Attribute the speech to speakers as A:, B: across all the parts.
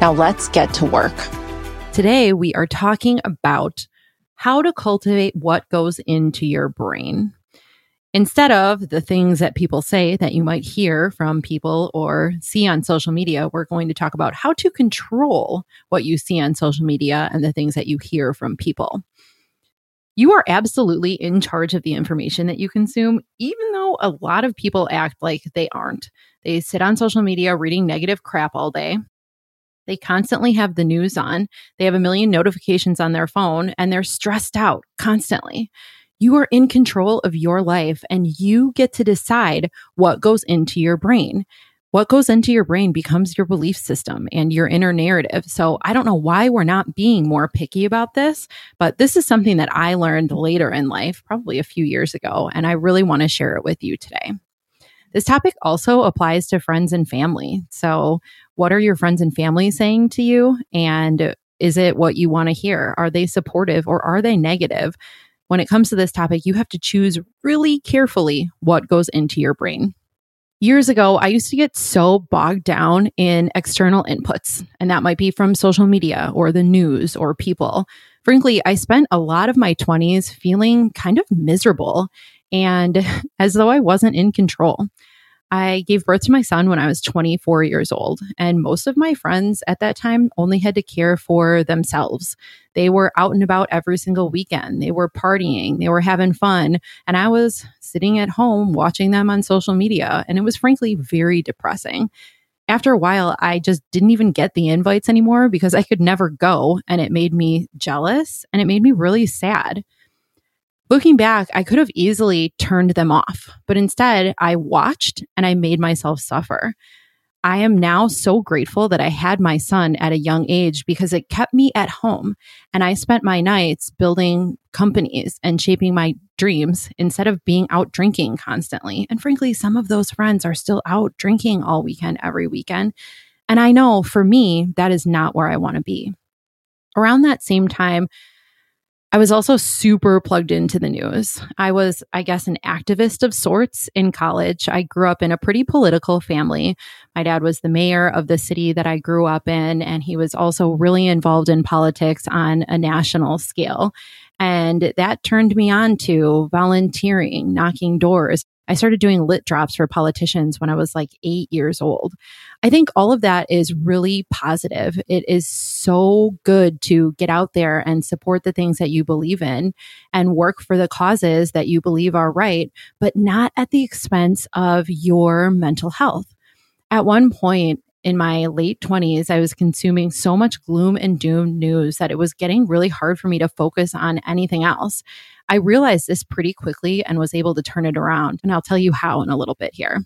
A: Now let's get to work.
B: Today, we are talking about how to cultivate what goes into your brain. Instead of the things that people say that you might hear from people or see on social media, we're going to talk about how to control what you see on social media and the things that you hear from people. You are absolutely in charge of the information that you consume, even though a lot of people act like they aren't. They sit on social media reading negative crap all day. They constantly have the news on. They have a million notifications on their phone and they're stressed out constantly. You are in control of your life and you get to decide what goes into your brain. What goes into your brain becomes your belief system and your inner narrative. So I don't know why we're not being more picky about this, but this is something that I learned later in life, probably a few years ago, and I really want to share it with you today. This topic also applies to friends and family. So, what are your friends and family saying to you? And is it what you want to hear? Are they supportive or are they negative? When it comes to this topic, you have to choose really carefully what goes into your brain. Years ago, I used to get so bogged down in external inputs, and that might be from social media or the news or people. Frankly, I spent a lot of my 20s feeling kind of miserable and as though I wasn't in control. I gave birth to my son when I was 24 years old, and most of my friends at that time only had to care for themselves. They were out and about every single weekend. They were partying, they were having fun, and I was sitting at home watching them on social media, and it was frankly very depressing. After a while, I just didn't even get the invites anymore because I could never go, and it made me jealous and it made me really sad. Looking back, I could have easily turned them off, but instead I watched and I made myself suffer. I am now so grateful that I had my son at a young age because it kept me at home and I spent my nights building companies and shaping my dreams instead of being out drinking constantly. And frankly, some of those friends are still out drinking all weekend, every weekend. And I know for me, that is not where I want to be. Around that same time, I was also super plugged into the news. I was, I guess, an activist of sorts in college. I grew up in a pretty political family. My dad was the mayor of the city that I grew up in, and he was also really involved in politics on a national scale. And that turned me on to volunteering, knocking doors, I started doing lit drops for politicians when I was like eight years old. I think all of that is really positive. It is so good to get out there and support the things that you believe in and work for the causes that you believe are right, but not at the expense of your mental health. At one point, in my late 20s, I was consuming so much gloom and doom news that it was getting really hard for me to focus on anything else. I realized this pretty quickly and was able to turn it around. And I'll tell you how in a little bit here.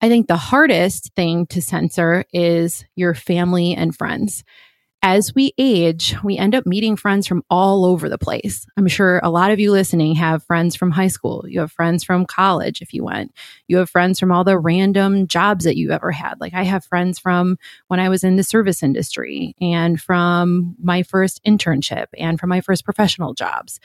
B: I think the hardest thing to censor is your family and friends. As we age, we end up meeting friends from all over the place. I'm sure a lot of you listening have friends from high school. You have friends from college if you went. You have friends from all the random jobs that you ever had. Like I have friends from when I was in the service industry and from my first internship and from my first professional jobs.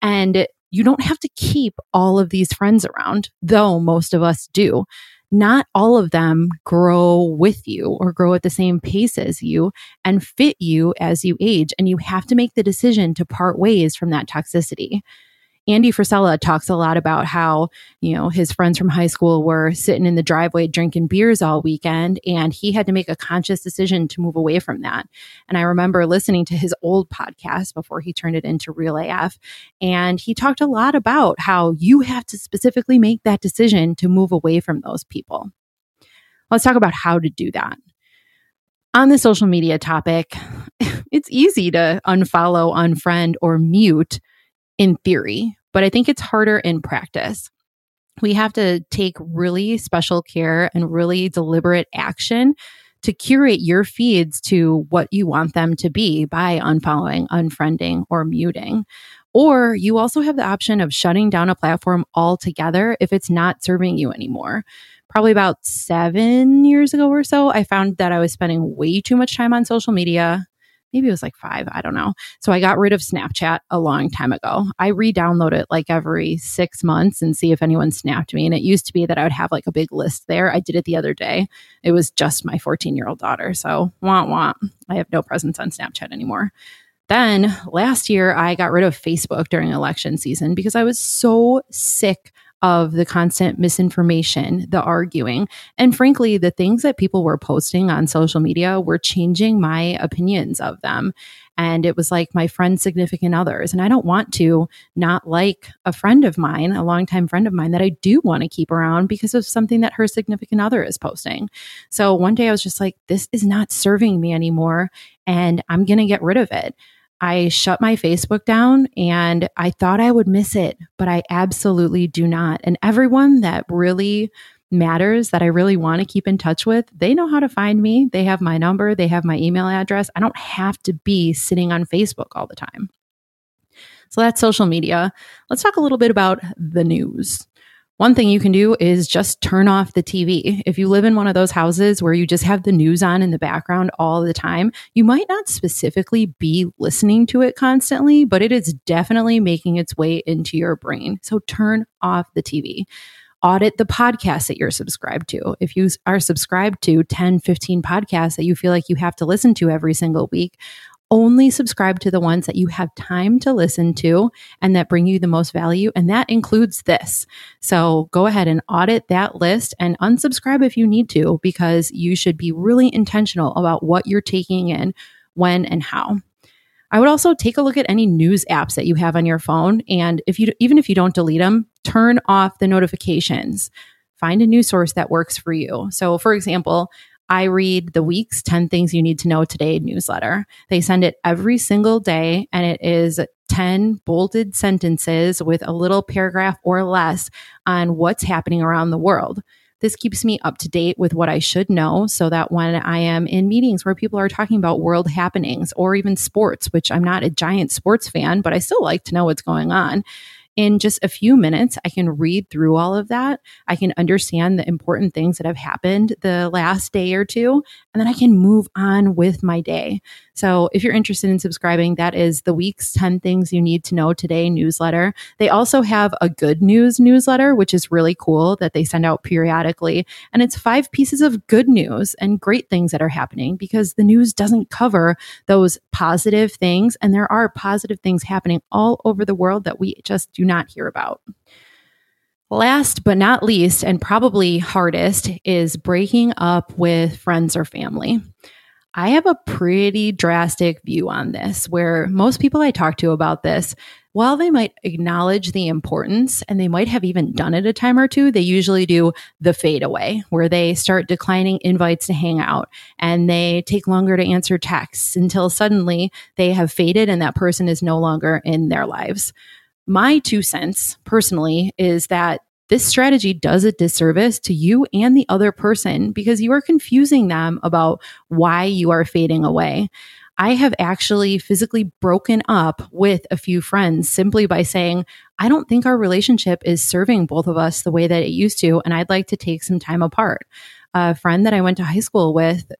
B: And you don't have to keep all of these friends around, though most of us do. Not all of them grow with you or grow at the same pace as you and fit you as you age. And you have to make the decision to part ways from that toxicity. Andy Frisella talks a lot about how, you know, his friends from high school were sitting in the driveway drinking beers all weekend and he had to make a conscious decision to move away from that. And I remember listening to his old podcast before he turned it into Real AF. And he talked a lot about how you have to specifically make that decision to move away from those people. Let's talk about how to do that on the social media topic, it's easy to unfollow, unfriend, or mute in theory, but I think it's harder in practice. We have to take really special care and really deliberate action to curate your feeds to what you want them to be by unfollowing, unfriending, or muting. Or you also have the option of shutting down a platform altogether if it's not serving you anymore. Probably about seven years ago or so, I found that I was spending way too much time on social media maybe it was like five, I don't know. So I got rid of Snapchat a long time ago. I re download it like every six months and see if anyone snapped me. And it used to be that I would have like a big list there. I did it the other day. It was just my 14 year old daughter. So wah wah. I have no presence on Snapchat anymore. Then last year, I got rid of Facebook during election season because I was so sick of the constant misinformation, the arguing, and frankly, the things that people were posting on social media were changing my opinions of them. And it was like my friend's significant others. And I don't want to not like a friend of mine, a longtime friend of mine that I do want to keep around because of something that her significant other is posting. So one day I was just like, this is not serving me anymore. And I'm going to get rid of it. I shut my Facebook down and I thought I would miss it, but I absolutely do not. And everyone that really matters that I really want to keep in touch with, they know how to find me. They have my number, they have my email address. I don't have to be sitting on Facebook all the time. So that's social media. Let's talk a little bit about the news. One thing you can do is just turn off the TV. If you live in one of those houses where you just have the news on in the background all the time, you might not specifically be listening to it constantly, but it is definitely making its way into your brain. So turn off the TV audit the podcasts that you're subscribed to. If you are subscribed to 10, 15 podcasts that you feel like you have to listen to every single week, only subscribe to the ones that you have time to listen to and that bring you the most value. And that includes this. So go ahead and audit that list and unsubscribe if you need to, because you should be really intentional about what you're taking in, when, and how. I would also take a look at any news apps that you have on your phone. And if you, even if you don't delete them, turn off the notifications. Find a news source that works for you. So, for example, I read the week's 10 things you need to know today newsletter. They send it every single day and it is 10 bolded sentences with a little paragraph or less on what's happening around the world. This keeps me up to date with what I should know so that when I am in meetings where people are talking about world happenings or even sports, which I'm not a giant sports fan, but I still like to know what's going on, in just a few minutes, I can read through all of that. I can understand the important things that have happened the last day or two, and then I can move on with my day. So if you're interested in subscribing, that is the week's 10 things you need to know today newsletter. They also have a good news newsletter, which is really cool that they send out periodically. And it's five pieces of good news and great things that are happening because the news doesn't cover those positive things. And there are positive things happening all over the world that we just do not hear about. Last but not least, and probably hardest, is breaking up with friends or family. I have a pretty drastic view on this where most people I talk to about this, while they might acknowledge the importance and they might have even done it a time or two, they usually do the fade away where they start declining invites to hang out and they take longer to answer texts until suddenly they have faded and that person is no longer in their lives. My two cents personally is that this strategy does a disservice to you and the other person because you are confusing them about why you are fading away. I have actually physically broken up with a few friends simply by saying, I don't think our relationship is serving both of us the way that it used to, and I'd like to take some time apart. A friend that I went to high school with,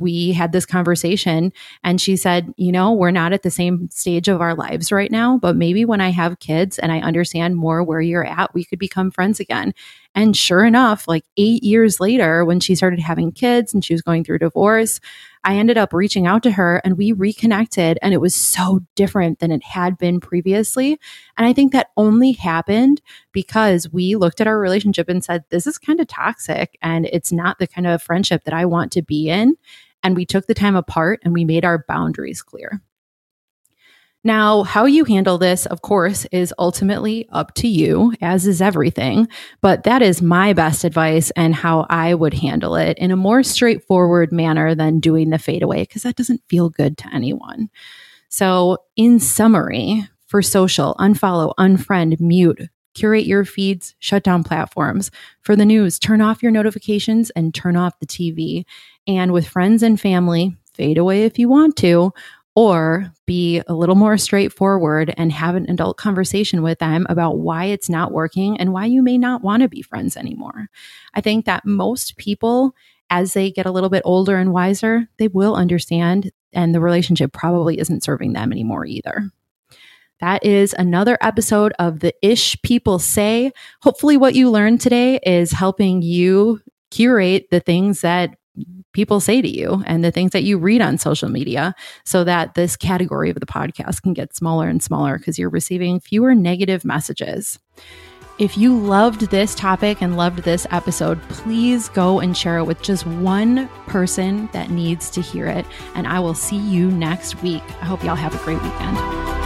B: we had this conversation and she said, You know, we're not at the same stage of our lives right now, but maybe when I have kids and I understand more where you're at, we could become friends again. And sure enough, like eight years later, when she started having kids and she was going through divorce, I ended up reaching out to her and we reconnected. And it was so different than it had been previously. And I think that only happened because we looked at our relationship and said, This is kind of toxic and it's not the kind of friendship that I want to be in. And we took the time apart and we made our boundaries clear. Now, how you handle this, of course, is ultimately up to you, as is everything. But that is my best advice and how I would handle it in a more straightforward manner than doing the fade away, because that doesn't feel good to anyone. So, in summary, for social, unfollow, unfriend, mute, curate your feeds, shut down platforms. For the news, turn off your notifications and turn off the TV. And with friends and family, fade away if you want to, or be a little more straightforward and have an adult conversation with them about why it's not working and why you may not want to be friends anymore. I think that most people, as they get a little bit older and wiser, they will understand, and the relationship probably isn't serving them anymore either. That is another episode of the Ish People Say. Hopefully, what you learned today is helping you curate the things that people say to you and the things that you read on social media so that this category of the podcast can get smaller and smaller because you're receiving fewer negative messages. If you loved this topic and loved this episode, please go and share it with just one person that needs to hear it. And I will see you next week. I hope y'all have a great weekend.